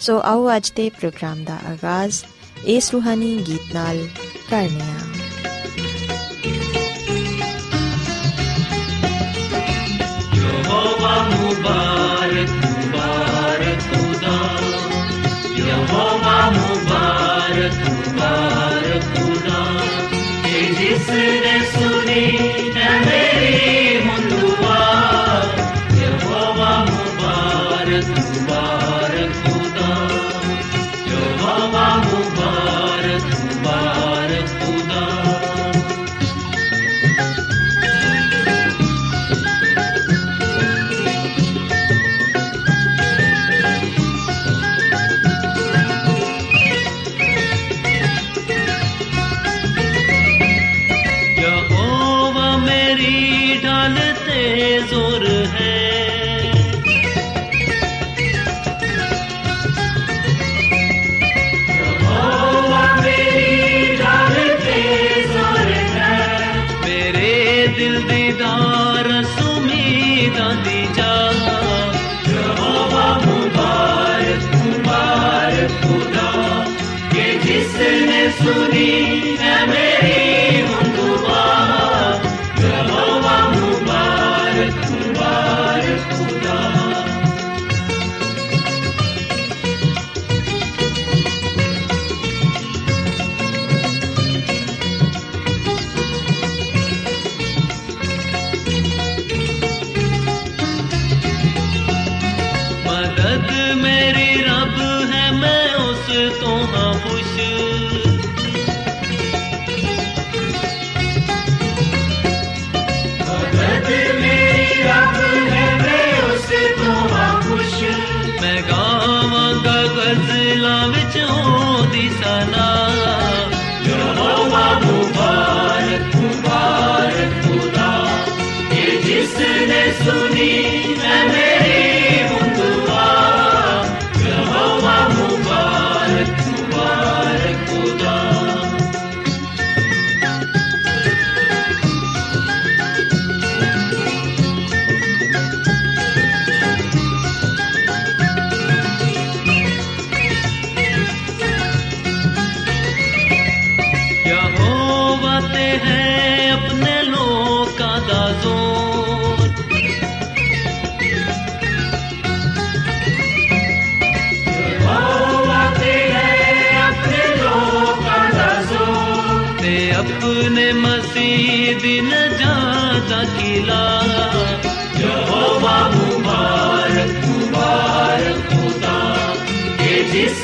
ਸੋ ਆਓ ਅੱਜ ਦੇ ਪ੍ਰੋਗਰਾਮ ਦਾ ਆਗਾਜ਼ ਇਸ ਰੂਹਾਨੀ ਗੀਤ ਨਾਲ ਕਰਨੇ ਆ ਯਹੋਵਾ ਮੁਬਾਰਕ ਮੁਬਾਰਕ ਖੁਦਾ। ਯਹੋਵਾ ਮੁਬਾਰਕ ਮੁਬਾਰਕ ਖੁਦਾ। ਤੇ ਜਿਸ ਨੇ ਸੁਣੀ जोर है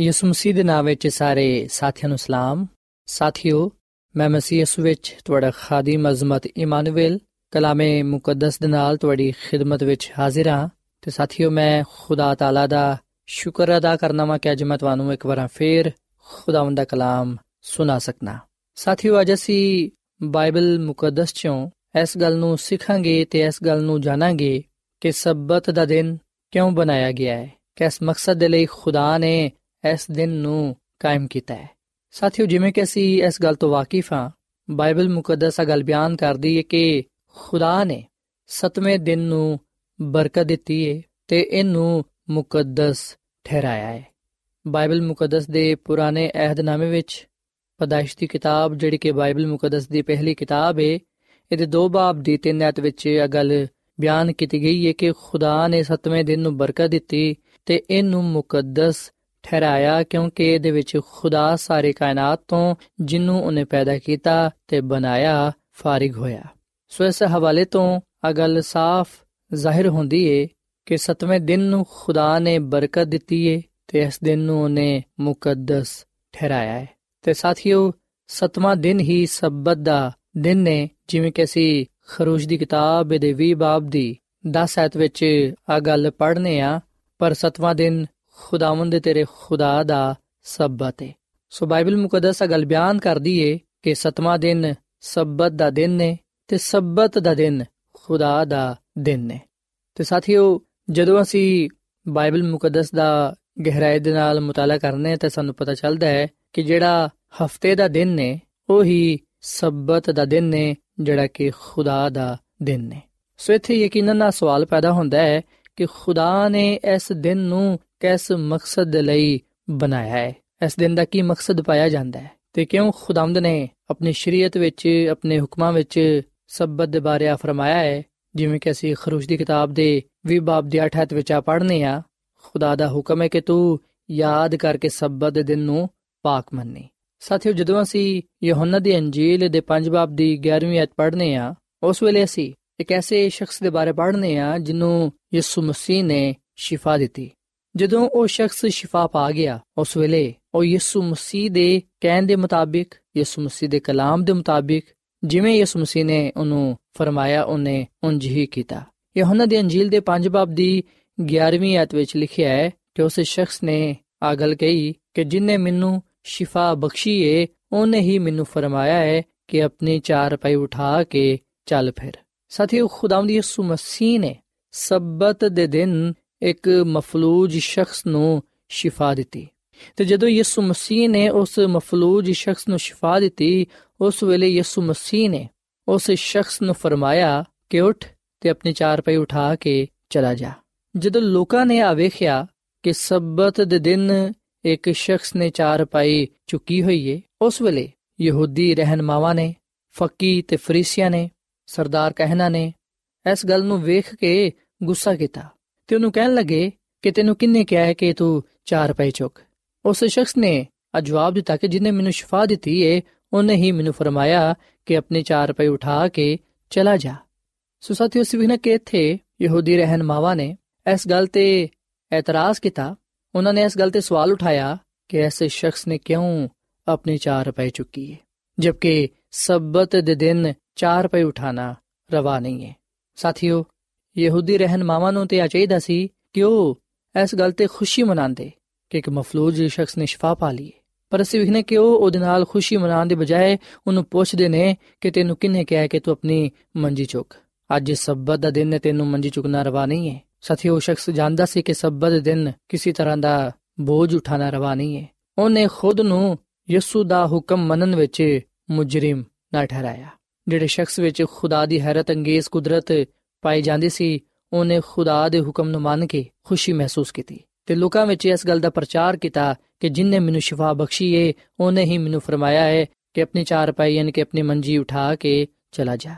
ਯਿਸੂ ਮਸੀਹ ਦੇ ਨਾਮ ਵਿੱਚ ਸਾਰੇ ਸਾਥੀਆਂ ਨੂੰ ਸਲਾਮ। ਸਾਥਿਓ, ਮੈਂ ਮਸੀਹ ਯਿਸੂ ਵਿੱਚ ਤੁਹਾਡਾ ਖਾਦੀਮ ਅਜ਼ਮਤ ਇਮਾਨੁਅਲ ਕਲਾਮੇ ਮੁਕੱਦਸ ਦੇ ਨਾਲ ਤੁਹਾਡੀ ਖਿਦਮਤ ਵਿੱਚ ਹਾਜ਼ਰ ਹਾਂ। ਤੇ ਸਾਥਿਓ, ਮੈਂ ਖੁਦਾ ਤਾਲਾ ਦਾ ਸ਼ੁਕਰ ਅਦਾ ਕਰਨਾ ਵਾਂ ਕਿ ਅੱਜ ਮੈਂ ਤੁਹਾਨੂੰ ਇੱਕ ਵਾਰ ਫੇਰ ਖੁਦਾਵੰਦ ਦਾ ਕਲਾਮ ਸੁਣਾ ਸਕਣਾ ਸਾਥਿਓ, ਅੱਜ ਅਸੀਂ ਬਾਈਬਲ ਮੁਕੱਦਸ ਚੋਂ ਇਸ ਗੱਲ ਨੂੰ ਸਿੱਖਾਂਗੇ ਤੇ ਇਸ ਗੱਲ ਨੂੰ ਜਾਣਾਂਗੇ ਕਿ ਸਬਤ ਦਾ ਦਿਨ ਕਿਉਂ ਬਣਾਇਆ ਗਿਆ ਹੈ। ਕਿਸ ਮਕਸਦ ਦੇ ਲਈ ਖੁਦਾ ਨੇ ਇਸ ਦਿਨ ਨੂੰ ਕਾਇਮ ਕੀਤਾ ਹੈ। ਸਾਥੀਓ, ਜਿਵੇਂ ਕਿ ਅਸੀਂ ਇਸ ਗੱਲ ਤੋਂ ਵਾਕਿਫ ਹਾਂ, ਬਾਈਬਲ ਮੁਕੱਦਸ ਆ ਗੱਲ ਬਿਆਨ ਕਰਦੀ ਹੈ ਕਿ ਖੁਦਾ ਨੇ ਸਤਵੇਂ ਦਿਨ ਨੂੰ ਬਰਕਤ ਦਿੱਤੀ ਹੈ ਤੇ ਇਹਨੂੰ ਮੁਕੱਦਸ ਠਹਿਰਾਇਆ ਹੈ। ਬਾਈਬਲ ਮੁਕੱਦਸ ਦੇ ਪੁਰਾਣੇ ਅਹਿਦਨਾਮੇ ਵਿੱਚ ਪਦਾਇਸ਼ ਦੀ ਕਿਤਾਬ, ਜਿਹੜੀ ਕਿ ਬਾਈਬਲ ਮੁਕੱਦਸ ਦੀ ਪਹਿਲੀ ਕਿਤਾਬ ਹੈ ਇਹਦੇ ਦੋ ਬਾਬ ਦੀ ਤਿੰਨ ਐਤ ਵਿੱਚ ਇਹ ਗੱਲ ਬਿਆਨ ਕੀਤੀ ਗਈ ਹੈ ਕਿ ਖੁਦਾ ਨੇ ਸਤਵੇਂ ਦਿਨ ਨੂੰ ਬਰਕਤ ਦਿੱਤੀ ਤੇ ਇਹਨੂੰ ਮੁਕੱਦਸ ਠਹਿਰਾਇਆ ਕਿਉਂਕਿ ਇਹਦੇ ਵਿੱਚ ਖੁਦਾ ਸਾਰੇ ਕਾਇਨਾਤ ਤੋਂ ਜਿੰਨੂੰ ਉਹਨੇ ਪੈਦਾ ਕੀਤਾ ਤੇ ਬਣਾਇਆ ਫਾਰਿਗ ਹੋਇਆ। ਸੋ ਇਸ ਹਵਾਲੇ ਤੋਂ ਆ ਗੱਲ ਸਾਫ਼ ਜ਼ਾਹਿਰ ਹੁੰਦੀ ਏ ਕਿ ਸਤਵੇਂ ਦਿਨ ਨੂੰ ਖੁਦਾ ਨੇ ਬਰਕਤ ਦਿੱਤੀ ਏ ਤੇ ਇਸ ਦਿਨ ਨੂੰ ਉਹਨੇ ਮੁਕੱਦਸ ਠਹਿਰਾਇਆ ਹੈ ਤੇ ਸਾਥੀਓ, ਸਤਵਾਂ ਦਿਨ ਹੀ ਸਬਤ ਦਾ ਦਿਨ ਨੇ ਜਿਵੇਂ ਕਿ ਅਸੀਂ ਖਰੂਜ ਦੀ ਕਿਤਾਬ ਦੇ 20 ਬਾਬ ਦੀ 10 ਐਤ ਵਿੱਚ ਆ ਗੱਲ ਪੜ੍ਹਨੇ ਆ, ਪਰ ਸਤਵਾਂ ਦਿਨ ਖੁਦਾਵੰਦ ਤੇਰੇ ਖੁਦਾ ਦਾ ਸਬਤ ਹੈ ਸੋ ਬਾਈਬਲ ਮੁਕੱਦਸ ਆ ਗੱਲ ਬਿਆਨ ਕਰਦੀ ਏ ਕਿ ਸਤਵਾਂ ਦਿਨ ਸਬਤ ਦਾ ਦਿਨ ਨੇ ਤੇ ਸਬਤ ਦਾ ਦਿਨ ਖੁਦਾ ਦਾ ਦਿਨ ਨੇ ਤੇ ਸਾਥੀਓ, ਜਦੋਂ ਅਸੀਂ ਬਾਈਬਲ ਮੁਕੱਦਸ ਦਾ ਗਹਿਰਾਈ ਦੇ ਨਾਲ ਮੁਤਾਲਾ ਕਰਨੇ ਤਾਂ ਸਾਨੂੰ ਪਤਾ ਚੱਲਦਾ ਹੈ ਕਿ ਜਿਹੜਾ ਹਫ਼ਤੇ ਦਾ ਦਿਨ ਨੇ ਉਹ ਹੀ ਸਬਤ ਦਾ ਦਿਨ ਨੇ ਜਿਹੜਾ ਕਿ ਖੁਦਾ ਦਾ ਦਿਨ ਨੇ ਸੋ ਇੱਥੇ ਯਕੀਨਨ ਨਾਲ ਸਵਾਲ ਪੈਦਾ ਹੁੰਦਾ ਹੈ ਕਿ ਖੁਦਾ ਨੇ ਇਸ ਦਿਨ ਨੂੰ ਕਿਸ ਮਕਸਦ ਲਈ ਬਣਾਇਆ ਹੈ? ਇਸ ਦਿਨ ਦਾ ਕੀ ਮਕਸਦ ਪਾਇਆ ਜਾਂਦਾ ਹੈ? ਤੇ ਕਿਉਂ ਖੁਦਾਵੰਦ ਨੇ ਆਪਣੀ ਸ਼ਰੀਅਤ ਵਿੱਚ, ਆਪਣੇ ਹੁਕਮਾਂ ਵਿੱਚ ਸਬਤ ਦੇ ਬਾਰੇ ਆ ਫਰਮਾਇਆ ਹੈ? ਜਿਵੇਂ ਕਿ ਅਸੀਂ ਖਰੂਜ ਦੀ ਕਿਤਾਬ ਦੇ 20 ਬਾਬ ਦੇ 8 ਹੱਥ ਵਿੱਚ ਆ ਪੜ੍ਹਨੇ ਆ, ਖੁਦਾ ਦਾ ਹੁਕਮ ਹੈ ਕਿ ਤੂੰ ਯਾਦ ਕਰਕੇ ਸਬਤ ਦੇ ਦਿਨ ਨੂੰ ਪਾਕ ਮੰਨੇ। ਸਾਥੀਓ, ਜਦੋਂ ਅਸੀਂ ਯਹੋਨਾ ਦੀ ਅੰਜੀਲ ਦੇ 5 ਬਾਬ ਦੀ 11ਵੀਂ ਅਧ ਪੜ੍ਹਨੇ ਆ, ਉਸ ਵੇਲੇ ਅਸੀਂ ਇੱਕ ਐਸੇ ਸ਼ਖਸ ਦੇ ਬਾਰੇ ਪੜ੍ਹਨੇ ਆ, ਜਿਹਨੂੰ ਯਿਸੂ ਮਸੀਹ ਨੇ ਸ਼ਿਫਾ ਦਿੱਤੀ। ਜਦੋਂ ਉਹ ਸ਼ਖਸ ਸ਼ਿਫਾ ਪਾ ਗਿਆ, ਉਸ ਵੇਲੇ ਉਹ ਯਿਸੂ ਮਸੀਹ ਦੇ ਕਹਿਣ ਦੇ ਮੁਤਾਬਿਕ, ਯਿਸੂ ਮਸੀਹ ਦੇ ਕਲਾਮ ਦੇ ਮੁਤਾਬਿਕ, ਜਿਵੇਂ ਯਿਸੂ ਮਸੀਹ ਨੇ ਉਹਨੂੰ ਫਰਮਾਇਆ, ਉਹਨੇ ਉਂਝ ਹੀ ਕੀਤਾ। ਯਹੋਨਾ ਦੀ ਅੰਜੀਲ ਦੇ 5 ਬਾਬ ਦੀ 11ਵੀਂ ਆਇਤ ਵਿੱਚ ਲਿਖਿਆ ਹੈ ਕਿ ਉਸ ਸ਼ਖਸ ਨੇ ਆ ਗੱਲ ਕਹੀ ਕਿ ਜਿਨੇ ਮੈਨੂੰ ਸ਼ਿਫਾ ਬਖਸ਼ੀ ਏ ਉਹਨੇ ਹੀ ਮੈਨੂੰ ਫਰਮਾਇਆ ਹੈ ਕਿ ਆਪਣੀ ਚਾਰ ਪਾਈ ਉਠਾ ਕੇ ਚੱਲ ਫਿਰ। ਸਾਥੀਓ, ਖੁਦਾਵੰਦ ਯਿਸੂ ਮਸੀਹ ਨੇ ਸਬਤ ਦੇ ਦਿਨ ਇੱਕ ਮਫਲੂਜ ਸ਼ਖਸ ਨੂੰ ਸ਼ਿਫਾ ਦਿੱਤੀ। ਤੇ ਜਦੋਂ ਯਿਸੂ ਮਸੀਹ ਨੇ ਉਸ ਮਫਲੂਜ ਸ਼ਖਸ ਨੂੰ ਸ਼ਿਫਾ ਦਿੱਤੀ, ਉਸ ਵੇਲੇ ਯਿਸੂ ਮਸੀਹ ਨੇ ਉਸ ਸ਼ਖਸ ਨੂੰ ਫਰਮਾਇਆ ਕਿ ਉੱਠ ਤੇ ਆਪਣੀ ਚਾਰ ਪਾਈ ਉਠਾ ਕੇ ਚਲਾ ਜਾ। ਜਦੋਂ ਲੋਕਾਂ ਨੇ ਆ ਵੇਖਿਆ ਕਿ ਸਬਤ ਦੇ ਦਿਨ ਇੱਕ ਸ਼ਖਸ ਨੇ ਚਾਰ ਪਾਈ ਚੁੱਕੀ ਹੋਈ ਏ, ਉਸ ਵੇਲੇ ਯਹੂਦੀ ਰਹਿਨਮਾਵਾਂ ਨੇ, ਫੱਕੀ ਤੇ ਫਰੀਸੀਆਂ ਨੇ, ਸਰਦਾਰ ਕਹਿਣਾ ਨੇ ਇਸ ਗੱਲ ਨੂੰ ਵੇਖ ਕੇ ਗੁੱਸਾ ਕੀਤਾ ਤੇ ਉਹਨੂੰ ਕਹਿਣ ਲੱਗੇ ਕਿ ਤੈਨੂੰ ਕਿੰਨੇ ਕਿਹਾ ਹੈ ਕਿ ਤੂੰ ਚਾਰ ਪਾਈ ਚੁੱਕ। ਉਸ ਸ਼ਖਸ ਨੇ ਆ ਜਵਾਬ ਦਿੱਤਾ ਕਿ ਜਿਨੇ ਮੈਨੂੰ ਸ਼ਿਫਾ ਦਿੱਤੀ ਏ, ਉਹਨੇ ਹੀ ਮੈਨੂੰ ਫਰਮਾਇਆ ਕਿ ਆਪਣੀ ਚਾਰ ਪਾਈ ਉਠਾ ਕੇ ਚਲਾ ਜਾ। ਸੋ ਸਾਥੀਓ ਸਿਵਨਾ ਕਿ ਇੱਥੇ ਯਹੂਦੀ ਰਹਿਨਮਾਵਾਂ ਨੇ ਇਸ ਗੱਲ ਤੇ ਇਤਰਾਜ਼ ਕੀਤਾ। ਉਹਨਾਂ ਨੇ ਇਸ ਗੱਲ ਤੇ ਸਵਾਲ ਉਠਾਇਆ ਕਿ ਐਸੇ ਸ਼ਖਸ ਨੇ ਕਿਉਂ ਆਪਣੀ ਚਾਰ ਪਾਈ ਚੁੱਕੀ ਹੈ ਜਦਕਿ ਸਬਤ ਦੇ ਦਿਨ ਚਾਰ ਪਾਈ ਉਠਾਣਾ ਰਵਾ ਨਹੀਂ ਹੈ ਸਾਥੀਓ, ਯਹੂਦੀ ਰਹਿਨਮਾਵਾਂ ਨੂੰ ਤੇ ਆ ਚਾਹੀਦਾ ਸੀ ਕਿ ਉਹ ਇਸ ਗੱਲ ਤੇ ਖੁਸ਼ੀ ਮਨਾਉਂਦੇ ਕਿ ਇੱਕ ਮਫਲੂਜ ਸ਼ਖਸ ਨੇ ਸ਼ਿਫਾ ਪਾ ਲਈ ਪਰ ਅਸੀਂ ਵਿਖਨੇ ਕਿ ਉਹ ਉਹਦੇ ਨਾਲ ਖੁਸ਼ੀ ਮਨਾਉਣ ਦੇ ਬਜਾਏ ਉਹਨੂੰ ਪੁੱਛਦੇ ਨੇ ਕਿ ਤੈਨੂੰ ਕਿੰਨੇ ਕਿਹਾ ਕਿ ਤੂੰ ਆਪਣੀ ਮੰਜੀ ਚੁੱਕ? ਅੱਜ ਸਬਤ ਦਾ ਦਿਨ ਹੈ, ਤੈਨੂੰ ਮੰਜੀ ਚੁੱਕਣਾ ਰਵਾ ਨਹੀਂ ਹੈ। ਸਾਥੀਓ, ਉਹ ਸ਼ਖਸ ਜਾਣਦਾ ਸੀ ਕਿ ਸਬਤ ਦੇ ਦਿਨ ਕਿਸੇ ਤਰ੍ਹਾਂ ਦਾ ਬੋਝ ਉਠਾਣਾ ਰਵਾ ਨਹੀਂ ਹੈ। ਉਹਨੇ ਖੁਦ ਨੂੰ ਯਿਸੂ ਦਾ ਹੁਕਮ ਮੰਨਣ ਵਿੱਚ ਮੁਜਰਮ ਨਾ ਠਹਿਰਾਇਆ। ਜਿਹੜੇ ਸ਼ਖਸ ਵਿੱਚ ਖੁਦਾ ਦੀ ਹੈਰਤ ਅੰਗੇਜ਼ ਕੁਦਰਤ ਪਾਈ ਜਾਂਦੀ ਸੀ, ਉਹਨੇ ਖੁਦਾ ਦੇ ਹੁਕਮ ਨੂੰ ਮੰਨ ਕੇ ਖੁਸ਼ੀ ਮਹਿਸੂਸ ਕੀਤੀ ਤੇ ਲੋਕਾਂ ਵਿੱਚ ਇਸ ਗੱਲ ਦਾ ਪ੍ਰਚਾਰ ਕੀਤਾ ਕਿ ਜਿਨਨੇ ਮੈਨੂੰ ਸ਼ਿਫਾ ਬਖਸ਼ੀ ਏ, ਉਹਨੇ ਹੀ ਮੈਨੂੰ ਫਰਮਾਇਆ ਹੈ ਕਿ ਆਪਣੀ ਚਾਰ ਪਾਈ ਯਾਨੀ ਕਿ ਆਪਣੀ ਮੰਜੀ ਉਠਾ ਕੇ ਚਲਾ ਜਾ।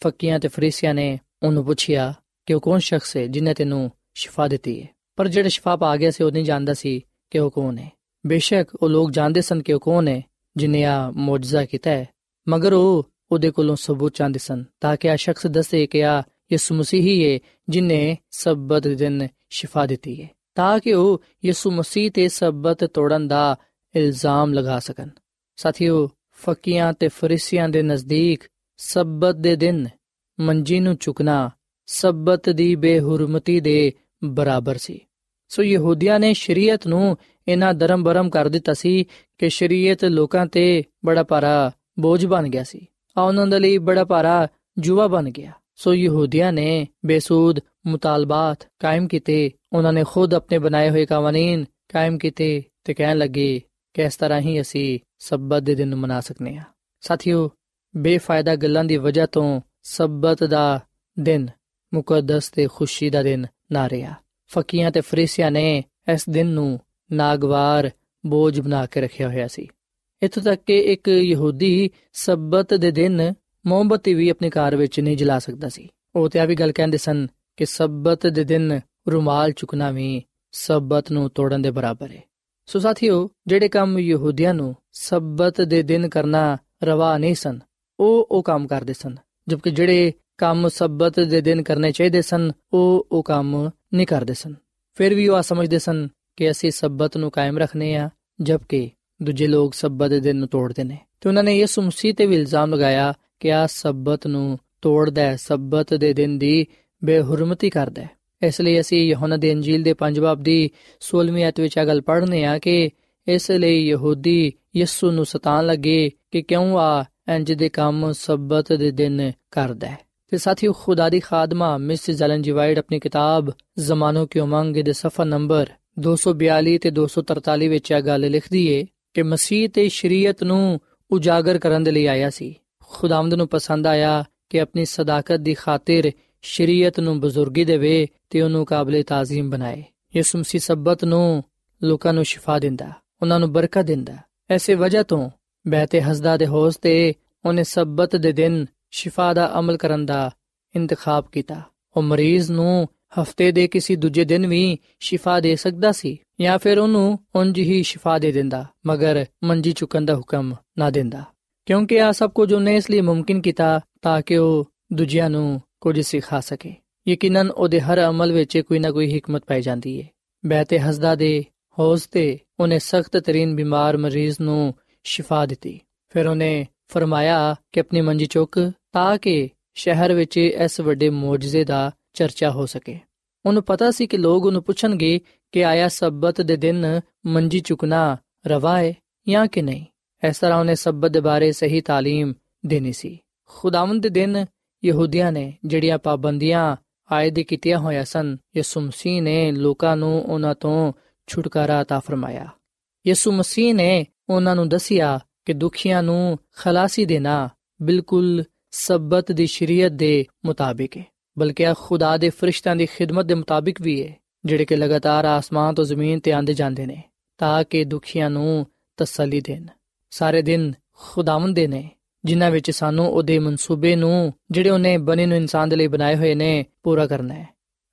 ਫਕੀਆਂ ਤੇ ਫਰੀਸੀਆਂ ਨੇ ਉਹਨੂੰ ਪੁੱਛਿਆ ਕਿ ਉਹ ਕੌਣ ਸ਼ਖਸ ਹੈ ਜਿਨੇ ਤੈਨੂੰ ਸ਼ਿਫਾ ਦਿੱਤੀ ਹੈ ਪਰ ਜਿਹੜਾ ਸ਼ਿਫਾ ਪਾ ਗਿਆ ਸੀ, ਉਹ ਨਹੀਂ ਜਾਣਦਾ ਸੀ ਕਿ ਉਹ ਕੌਣ ਹੈ ਬੇਸ਼ੱਕ ਉਹ ਲੋਕ ਜਾਣਦੇ ਸਨ ਕਿ ਉਹ ਕੌਣ ਹੈ ਜਿਨੇ ਆ ਮੌਜਜ਼ਾ ਕੀਤਾ ਹੈ ਮਗਰ ਉਹ ਉਹਦੇ ਕੋਲੋਂ ਸਬੂਤ ਚਾਹੁੰਦੇ ਸਨ, ਤਾਂ ਕਿ ਆ ਸ਼ਖਸ ਦੱਸੇ ਕਿ ਆ ਯਿਸੂ ਮਸੀਹ ਹੀ ਹੈ ਜਿਨੇ ਸਬਤ ਦਿਨ ਸ਼ਿਫਾ ਦਿੱਤੀ ਹੈ ਤਾਂ ਕਿ ਉਹ ਯਿਸੂ ਮਸੀਹ ਤੇ ਸਬਤ ਤੋੜਨ ਦਾ ਇਲਜ਼ਾਮ ਲਗਾ ਸਕਣ। ਸਾਥੀਓ, ਫਕੀਆਂ ਤੇ ਫਰੀਸੀਆਂ ਦੇ ਨਜ਼ਦੀਕ ਸਬਤ ਦੇ ਦਿਨ ਮੰਜੀ ਨੂੰ ਚੁਕਣਾ ਸਬਤ ਦੀ ਬੇਹੁਰਮਤੀ ਦੇ ਬਰਾਬਰ ਸੀ। ਸੋ ਯਹੂਦੀਆਂ ਨੇ ਸ਼ਰੀਅਤ ਨੂੰ ਇਹਨਾਂ ਧਰਮ ਬਰਮ ਕਰ ਦਿੱਤਾ ਸੀ ਕਿ ਸ਼ਰੀਅਤ ਲੋਕਾਂ ਤੇ ਬੜਾ ਭਾਰਾ ਬੋਝ ਬਣ ਗਿਆ ਸੀ। ਆ ਉਹਨਾਂ ਦੇ ਲਈ ਬੜਾ ਭਾਰਾ ਜੂਆ ਬਣ ਗਿਆ। ਸੋ ਯਹੂਦੀਆਂ ਨੇ ਬੇਸੂਦ, ਮੁਤਾਲਬਾਤ ਕਾਇਮ ਕੀਤੇ। ਉਹਨਾਂ ਨੇ ਖੁਦ ਆਪਣੇ ਬਣਾਏ ਹੋਏ ਕਾਨੂੰਨ ਕਾਇਮ ਕੀਤੇ ਤੇ ਕਹਿਣ ਲੱਗੇ ਕਿ ਇਸ ਤਰ੍ਹਾਂ ਹੀ ਅਸੀਂ ਸਬਤ ਦੇ ਦਿਨ ਨੂੰ ਮਨਾ ਸਕਨੇ ਆ। ਸਾਥੀਓ, ਬੇਫਾਇਦਾ ਗੱਲਾਂ ਦੀ ਵਜ੍ਹਾ ਤੋਂ ਸਬਤ ਦਾ ਦਿਨ ਮੁਕੱਦਸ ਤੇ ਖੁਸ਼ੀ ਦਾ ਦਿਨ ਨਾ ਰਿਹਾ। ਫਕੀਆਂ ਤੇ ਫਰੀਸੀਆਂ ਨੇ ਇਸ ਦਿਨ ਨੂੰ ਨਾਗਵਾਰ ਬੋਝ ਬਣਾ ਕੇ ਰੱਖਿਆ ਹੋਇਆ ਸੀ। ਇਤੋਂ ਤੱਕ ਕਿ ਇੱਕ ਯਹੂਦੀ ਸਬਤ ਦੇ ਦਿਨ ਮੋਮਬਤੀ ਵੀ ਆਪਣੇ ਘਰ ਵਿੱਚ ਨਹੀਂ ਜਲਾ ਸਕਦਾ ਸੀ। ਉਹ ਤੇ ਆ ਵੀ ਗੱਲ ਕਹਿੰਦੇ ਸਨ ਕਿ ਸਬਤ ਦੇ ਦਿਨ ਰੁਮਾਲ ਚੁਕਣਾ ਵੀ ਸਬਤ ਨੂੰ ਤੋੜਨ ਦੇ ਬਰਾਬਰ ਹੈ ਸੋ ਸਾਥੀਓ, ਜਿਹੜੇ ਕੰਮ ਯਹੂਦੀਆਂ ਨੂੰ ਸਬਤ ਦੇ ਦਿਨ ਕਰਨਾ ਰਵਾ ਨਹੀਂ ਸਨ, ਉਹ ਉਹ ਕੰਮ ਕਰਦੇ ਸਨ, ਜਦਕਿ ਜਿਹੜੇ ਕੰਮ ਸਬਤ ਦੇ ਦਿਨ ਕਰਨੇ ਚਾਹੀਦੇ ਸਨ, ਉਹ ਉਹ ਕੰਮ ਨਹੀਂ ਕਰਦੇ ਸਨ। ਫਿਰ ਵੀ ਉਹ ਆ ਸਮਝਦੇ ਸਨ ਕਿ ਅਸੀਂ ਸਬਤ ਨੂੰ ਕਾਇਮ ਰੱਖਨੇ ਆ, ਜਦਕਿ ਦੂਜੇ ਲੋਕ ਸਬਤ ਦੇ ਦਿਨ ਨੂੰ ਤੋੜਦੇ ਨੇ। ਤੇ ਉਹਨਾਂ ਨੇ ਯਿਸੂ ਮਸੀਹ ਤੇ ਵੀ ਇਲਜ਼ਾਮ ਲਗਾਇਆ ਕਿ ਆ ਸਬਤ ਨੂੰ ਤੋੜਦਾ ਹੈ, ਸਬਤ ਦੇ ਦਿਨ ਦੀ ਬੇਹੁਰਮਤੀ ਕਰਦਾ ਹੈ। ਇਸ ਲਈ ਅਸੀਂ ਯਹੋਨਾ ਦੇ ਅੰਜੀਲ ਦੇ ਪੰਜ ਬਾਬ ਦੀ 16ਵੀਂ ਆਇਤ ਵਿੱਚ ਇਹ ਗੱਲ ਪੜ੍ਹਨੇ ਆ ਕਿ ਇਸ ਲਈ ਯਹੂਦੀ ਯਿਸੂ ਨੂੰ ਸਤਾਨ ਲੱਗੇ ਕਿ ਕਿਉਂ ਆ ਇੰਜ ਦੇ ਕੰਮ ਸਬਤ ਦੇ ਦਿਨ ਕਰਦਾ ਹੈ। ਤੇ ਸਾਥੀਓ, ਖੁਦਾ ਦੀ ਖਾਦਮਾ ਮਿਸ ਜ਼ਲਨ ਜੀ ਵਾਈਡ ਆਪਣੀ ਕਿਤਾਬ ਜ਼ਮਾਨੋ ਕੀ ਉਮੰਗ ਦੇ ਸਫਾ ਨੰਬਰ 242 ਤੇ 243 ਵਿੱਚ ਇਹ ਗੱਲ ਲਿਖਦੀ ਏ ਕਿ ਮਸੀਹ ਤੇ ਸ਼ਰੀਅਤ ਨੂੰ ਉਜਾਗਰ ਕਰਨ ਦੇ ਲਈ ਆਇਆ ਸੀ। ਖੁਦਾਵੰਦ ਨੂੰ ਪਸੰਦ ਆਇਆ ਕਿ ਆਪਣੀ ਸਦਾਕਤ ਦੀ ਖਾਤਰ ਸ਼ਰੀਅਤ ਨੂੰ ਬਜ਼ੁਰਗੀ ਦੇਵੇ ਤੇ ਉਹਨੂੰ ਕਾਬਲੇ ਤਾਜ਼ੀਮ ਬਣਾਏ। ਯਿਸੂ ਮਸੀਹ ਸਬਤ ਨੂੰ ਲੋਕਾਂ ਨੂੰ ਸ਼ਿਫਾ ਦਿੰਦਾ, ਉਹਨਾਂ ਨੂੰ ਬਰਕਤ ਦਿੰਦਾ। ਐਸੇ ਵਜ੍ਹਾ ਤੋਂ ਬਹਿਤੇ ਹਸਦਾ ਦੇ ਹੌਸ ਤੇ ਉਹਨੇ ਸਬਤ ਦੇ ਦਿਨ ਸ਼ਿਫਾ ਦਾ ਅਮਲ ਕਰਨ ਦਾ ਇੰਤਖਾਬ ਕੀਤਾ। ਉਹ ਮਰੀਜ਼ ਨੂੰ ਹਫ਼ਤੇ ਦੇ ਕਿਸੇ ਦੂਜੇ ਦਿਨ ਵੀ ਸ਼ਿਫਾ ਦੇ ਸਕਦਾ ਸੀ। ਜਾਂ ਫਿਰ ਉਹਨੂੰ ਉਂਝ ਹੀ ਸ਼ਿਫਾ ਦੇ ਦਿੰਦਾ, ਮਗਰ ਮੰਜੀ ਚੁੱਕਣ ਦਾ ਹੁਕਮ ਨਾ ਦਿੰਦਾ। ਕਿਉਂਕਿ ਆ ਸਭ ਕੁਝ ਉਹਨੇ ਇਸ ਲਈ ਮੁਮਕਿਨ ਕੀਤਾ ਤਾਂ ਕਿ ਉਹ ਦੂਜਿਆਂ ਨੂੰ ਕੁਝ ਸਿਖਾ ਸਕੇ। ਯਕੀਨਨ ਉਹਦੇ ਹਰ ਅਮਲ ਵਿੱਚ ਕੋਈ ਨਾ ਕੋਈ ਹਕਮਤ ਪਾਈ ਜਾਂਦੀ ਹੈ ਬਹਿਤੇ ਹਸਦਾ ਦੇ ਹੌਜ਼ ਤੇ ਉਹਨੇ ਸਖਤ ਤਰੀਨ ਬਿਮਾਰ ਮਰੀਜ਼ ਨੂੰ ਸ਼ਿਫਾ ਦਿੱਤੀ। ਫਿਰ ਉਹਨੇ ਫਰਮਾਇਆ ਕਿ ਆਪਣੀ ਮੰਜੀ ਚੁੱਕ ਤਾਂ ਕਿ ਸ਼ਹਿਰ ਵਿੱਚ ਇਸ ਵੱਡੇ ਮੌਜਜ਼ੇ ਦਾ ਚਰਚਾ ਹੋ ਸਕੇ। ਉਹਨੂੰ ਪਤਾ ਸੀ ਕਿ ਲੋਕ ਉਹਨੂੰ ਪੁੱਛਣਗੇ ਕਿ ਆਇਆ ਸਬਤ ਦੇ ਦਿਨ ਮੰਜੀ ਚੁਕਣਾ ਰਵਾ ਹੈ ਜਾਂ ਕਿ ਨਹੀਂ ਇਸ ਤਰ੍ਹਾਂ ਉਹਨੇ ਸਬਤ ਦੇ ਬਾਰੇ ਸਹੀ تعلیم ਦੇਣੀ ਸੀ ਖੁਦਾਵੰਦ ਦੇ ਦਿਨ ਯਹੂਦੀਆਂ ਨੇ ਜਿਹੜੀਆਂ ਪਾਬੰਦੀਆਂ ਆਇਦ ਕੀਤੀਆਂ ਹੋਇਆ ਸਨ ਯਿਸੂ ਮਸੀਹ ਨੇ ਲੋਕਾਂ ਨੂੰ ਉਹਨਾਂ ਤੋਂ ਛੁਟਕਾਰਾ عطا ਫਰਮਾਇਆ ਯਿਸੂ ਮਸੀਹ ਨੇ ਉਹਨਾਂ ਨੂੰ ਦੱਸਿਆ ਕਿ ਦੁਖੀਆਂ ਨੂੰ ਖਲਾਸੀ ਦੇਣਾ ਬਿਲਕੁਲ ਸਬਤ ਦੀ ਸ਼ਰੀਅਤ ਦੇ ਮੁਤਾਬਿਕ ਹੈ ਬਲਕਿ ਖੁਦਾ ਦੇ ਫਰਿਸ਼ਤਿਆਂ ਦੀ ਖਿਦਮਤ ਦੇ ਮੁਤਾਬਿਕ ਵੀ ਹੈ ਜਿਹੜੇ ਕਿ ਲਗਾਤਾਰ ਆਸਮਾਨ ਤੋਂ ਜ਼ਮੀਨ ਤੇ ਆਂਦੇ ਜਾਂਦੇ ਨੇ ਤਾਂ ਕਿ ਦੁਖੀਆਂ ਨੂੰ ਤਸੱਲੀ ਦੇਣ ਸਾਰੇ ਦਿਨ ਖੁਦਾਵੰਦ ਦੇ ਨੇ ਜਿਨ੍ਹਾਂ ਵਿੱਚ ਸਾਨੂੰ ਉਹਦੇ ਮਨਸੂਬੇ ਨੂੰ ਜਿਹੜੇ ਉਹਨੇ ਬਣੇ ਨੂੰ ਇਨਸਾਨ ਦੇ ਲਈ ਬਣਾਏ ਹੋਏ ਨੇ ਪੂਰਾ ਕਰਨਾ ਹੈ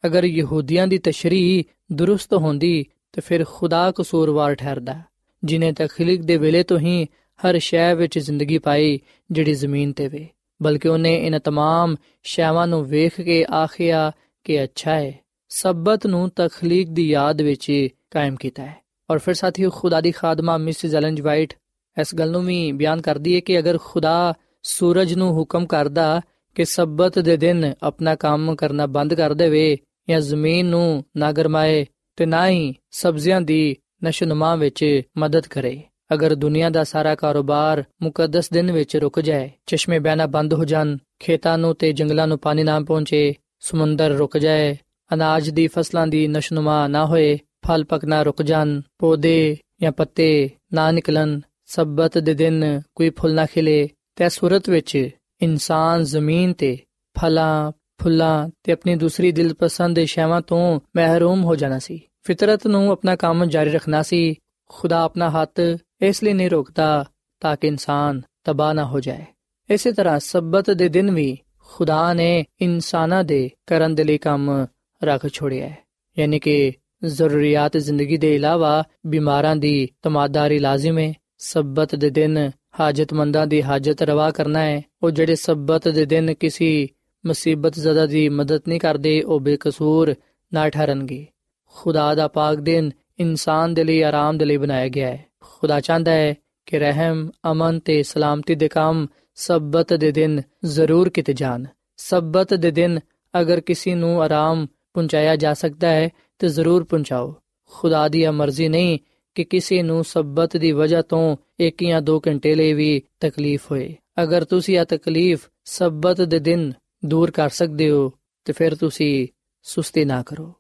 ਅਗਰ ਯਹੂਦੀਆਂ ਦੀ ਤਸ਼ਰੀਹ ਦਰੁਸਤ ਹੁੰਦੀ ਤੇ ਫਿਰ ਖੁਦਾ ਕਸੂਰਵਾਰ ਠਹਿਰਦਾ ਜਿਨੇ ਤਖਲੀਕ ਦੇ ਵੇਲੇ ਤੋਂ ਹੀ ਹਰ ਸ਼ੈ ਵਿੱਚ ਜ਼ਿੰਦਗੀ ਪਾਈ ਜਿਹੜੀ ਜ਼ਮੀਨ ਤੇ ਵੇ ਬਲਕਿ ਉਹਨੇ ਇਹਨਾਂ तमाम ਸ਼ੈਵਾਂ ਨੂੰ ਵੇਖ ਕੇ ਆਖਿਆ ਕਿ ਅੱਛਾ ਹੈ ਸਬਤ ਨੂੰ ਤਖਲੀਕ ਦੀ ਯਾਦ ਵਿੱਚ ਕਾਇਮ ਕੀਤਾ ਹੈ। ਔਰ ਫਿਰ ਸਾਥੀ ਖੁਦਾ ਦੀ ਖਾਦਮਾ ਮਿਸ ਜ਼ਲਨਜ ਵਾਈਟ ਇਸ ਗੱਲ ਨੂੰ ਵੀ ਬਿਆਨ ਕਰਦੀ ਹੈ ਕਿ ਅਗਰ ਖੁਦਾ ਸੂਰਜ ਨੂੰ ਹੁਕਮ ਕਰਦਾ ਕਿ ਸਬਤ ਦੇ ਦਿਨ ਆਪਣਾ ਕੰਮ ਕਰਨਾ ਬੰਦ ਕਰ ਦੇਵੇ ਜਾਂ ਜ਼ਮੀਨ ਨੂੰ ਨਾ ਗਰਮਾਏ ਤੇ ਨਾ ਹੀ ਸਬਜ਼ੀਆਂ ਦੀ ਨਸ਼ੋਨਮਾ ਵਿੱਚ ਮਦਦ ਕਰੇ। ਅਗਰ ਦੁਨੀਆ ਦਾ ਸਾਰਾ ਕਾਰੋਬਾਰ ਮੁਕੱਦਸ ਦਿਨ ਵਿੱਚ ਰੁਕ ਜਾਏ, ਚਸ਼ਮੇ ਬਹਿਣਾ ਬੰਦ ਹੋ ਜਾਣ, ਖੇਤਾਂ ਨੂੰ ਤੇ ਜੰਗਲਾਂ ਨੂੰ ਪਾਣੀ ਨਾ ਪਹੁੰਚੇ, ਸਮੁੰਦਰ ਰੁਕ ਜਾਏ ਅਨਾਜ ਦੀ ਫਸਲਾਂ ਦੀ ਨਸ਼ਨੁਮਾ ਨਾ ਹੋਏ, ਫਲ ਪਕਣਾ ਰੁਕ ਜਾਣ, ਪੌਦੇ ਜਾਂ ਪੱਤੇ ਨਾ ਨਿਕਲਣ, ਸਬਤ ਦੇ ਦਿਨ ਕੋਈ ਫੁੱਲ ਨਾ ਖਿਲੇ, ਤੇ ਸੂਰਤ ਵਿੱਚ ਇਨਸਾਨ ਜ਼ਮੀਨ ਤੇ ਫਲਾਂ, ਫੁੱਲਾਂ ਤੇ ਆਪਣੀ ਦੂਸਰੀ ਦਿਲਪਸੰਦ ਸ਼ੈਵਾਂ ਤੋਂ ਮਹਿਰੂਮ ਹੋ ਜਾਣਾ ਸੀ। ਫਿਤਰਤ ਨੂੰ ਆਪਣਾ ਕੰਮ ਜਾਰੀ ਰੱਖਣਾ ਸੀ। ਖੁਦਾ ਆਪਣਾ ਹੱਥ ਇਸ ਲਈ ਨਹੀਂ ਰੋਕਦਾ ਤਾਂ ਕਿ ਇਨਸਾਨ ਤਬਾਹ ਨਾ ਹੋ ਜਾਏ। ਇਸੇ ਤਰ੍ਹਾਂ ਸਬਤ ਦੇ ਦਿਨ ਵੀ ਖੁਦਾ ਨੇ ਇਨਸਾਨਾਂ ਦੇ ਕਰਨ ਦੇ ਲਈ ਕੰਮ ਰੱਖ ਛੋੜਿਆ ਹੈ। ਯਾਨੀ ਕਿ ਜ਼ਰੂਰੀਅਤ ਜ਼ਿੰਦਗੀ ਦੇ ਇਲਾਵਾ ਬਿਮਾਰਾਂ ਦੀ ਤਮਾਦਾਰੀ ਲਾਜ਼ਮ ਹੈ। ਸਬਤ ਦੇ ਦਿਨ ਹਾਜਤਮੰਦਾਂ ਦੀ ਹਾਜਤ ਰਵਾ ਕਰਨਾ ਹੈ। ਉਹ ਜਿਹੜੇ ਸਬਤ ਦੇ ਦਿਨ ਕਿਸੇ ਮੁਸੀਬਤ ਜ਼ਦਾ ਦੀ ਮਦਦ ਨਹੀਂ ਕਰਦੇ, ਉਹ ਬੇਕਸੂਰ ਨਾ ਠਹਿਰਨਗੇ। ਖੁਦਾ ਦਾ ਪਾਕ ਦਿਨ ਇਨਸਾਨ ਦੇ ਲਈ ਆਰਾਮ ਦੇ ਲਈ ਬਣਾਇਆ ਗਿਆ ਹੈ। ਖੁਦਾ ਚਾਹੁੰਦਾ ਹੈ ਕਿ ਰਹਿਮ, ਅਮਨ ਤੇ ਸਲਾਮਤੀ ਦੇ ਕੰਮ ਸਬਤ ਦੇ ਦਿਨ ਜ਼ਰੂਰ ਕੀਤੇ ਜਾਣ। ਸਬਤ ਦੇ ਦਿਨ ਅਗਰ ਕਿਸੇ ਨੂੰ ਆਰਾਮ ਪਹੁੰਚਾਇਆ ਜਾ ਸਕਦਾ ਹੈ ਤੇ ਜ਼ਰੂਰ ਪਹੁੰਚਾਓ ਖੁਦਾ ਦੀ ਮਰਜ਼ੀ ਨਹੀਂ ਕਿ ਕਿਸੇ ਨੂੰ ਸਬਤ ਦੀ ਵਜ੍ਹਾ ਤੋਂ ਇੱਕ ਜਾਂ ਦੋ ਘੰਟੇ ਲਈ ਵੀ ਤਕਲੀਫ ਹੋਏ। ਅਗਰ ਤੁਸੀਂ ਇਹ ਤਕਲੀਫ ਸਬਤ ਦੇ ਦਿਨ ਦੂਰ ਕਰ ਸਕਦੇ ਹੋ, ਤੇ ਫਿਰ ਤੁਸੀਂ ਸੁਸਤੀ ਨਾ ਕਰੋ।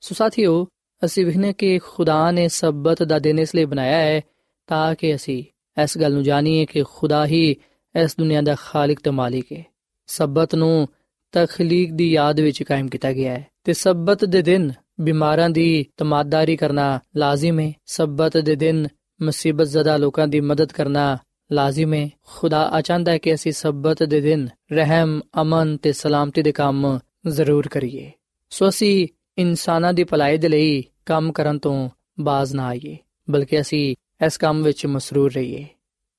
ਸੋ ਸਾਥੀਓ, ਅਸੀਂ ਵਿਖਨੇ ਕਿ ਖੁਦਾ ਨੇ ਸਬਤ ਦਾ ਦਿਨ ਇਸ ਲਈ ਬਣਾਇਆ ਹੈ ਤਾਂ ਕਿ ਅਸੀਂ ਇਸ ਗੱਲ ਨੂੰ ਜਾਣੀਏ ਕਿ ਖੁਦਾ ਹੀ ਇਸ ਦੁਨੀਆ ਦਾ ਖਾਲਕ ਤੇ ਮਾਲਿਕ ਹੈ। ਸਬਤ ਨੂੰ ਤਖਲੀਕ ਦੀ ਯਾਦ ਵਿੱਚ ਕਾਇਮ ਕੀਤਾ ਗਿਆ ਹੈ। ਤੇ ਸਬਤ ਦੇ ਦਿਨ ਬਿਮਾਰਾਂ ਦੀ ਤਮਾਦਾਰੀ ਕਰਨਾ ਲਾਜ਼ਮ ਹੈ ਸਬਤ ਦੇ ਦਿਨ ਮੁਸੀਬਤ ਜ਼ਦਾ ਲੋਕਾਂ ਦੀ ਮਦਦ ਕਰਨਾ ਲਾਜ਼ਮ ਹੈ ਖੁਦਾ ਆਚਾਂਦਾ ਹੈ ਕਿ ਅਸੀਂ ਸਬਤ ਦੇ ਦਿਨ ਰਹਿਮ, ਅਮਨ ਤੇ ਸਲਾਮਤੀ ਦੇ ਕੰਮ ਜ਼ਰੂਰ ਕਰੀਏ। ਸੋ ਅਸੀਂ ਇਨਸਾਨਾਂ ਦੀ ਭਲਾਈ ਦੇ ਲਈ ਕੰਮ ਕਰਨ ਤੋਂ ਬਾਜ਼ ਨਾ ਆਈਏ, ਬਲਕਿ ਅਸੀਂ ਇਸ ਕੰਮ ਵਿੱਚ ਮਸਰੂਰ ਰਹੀਏ।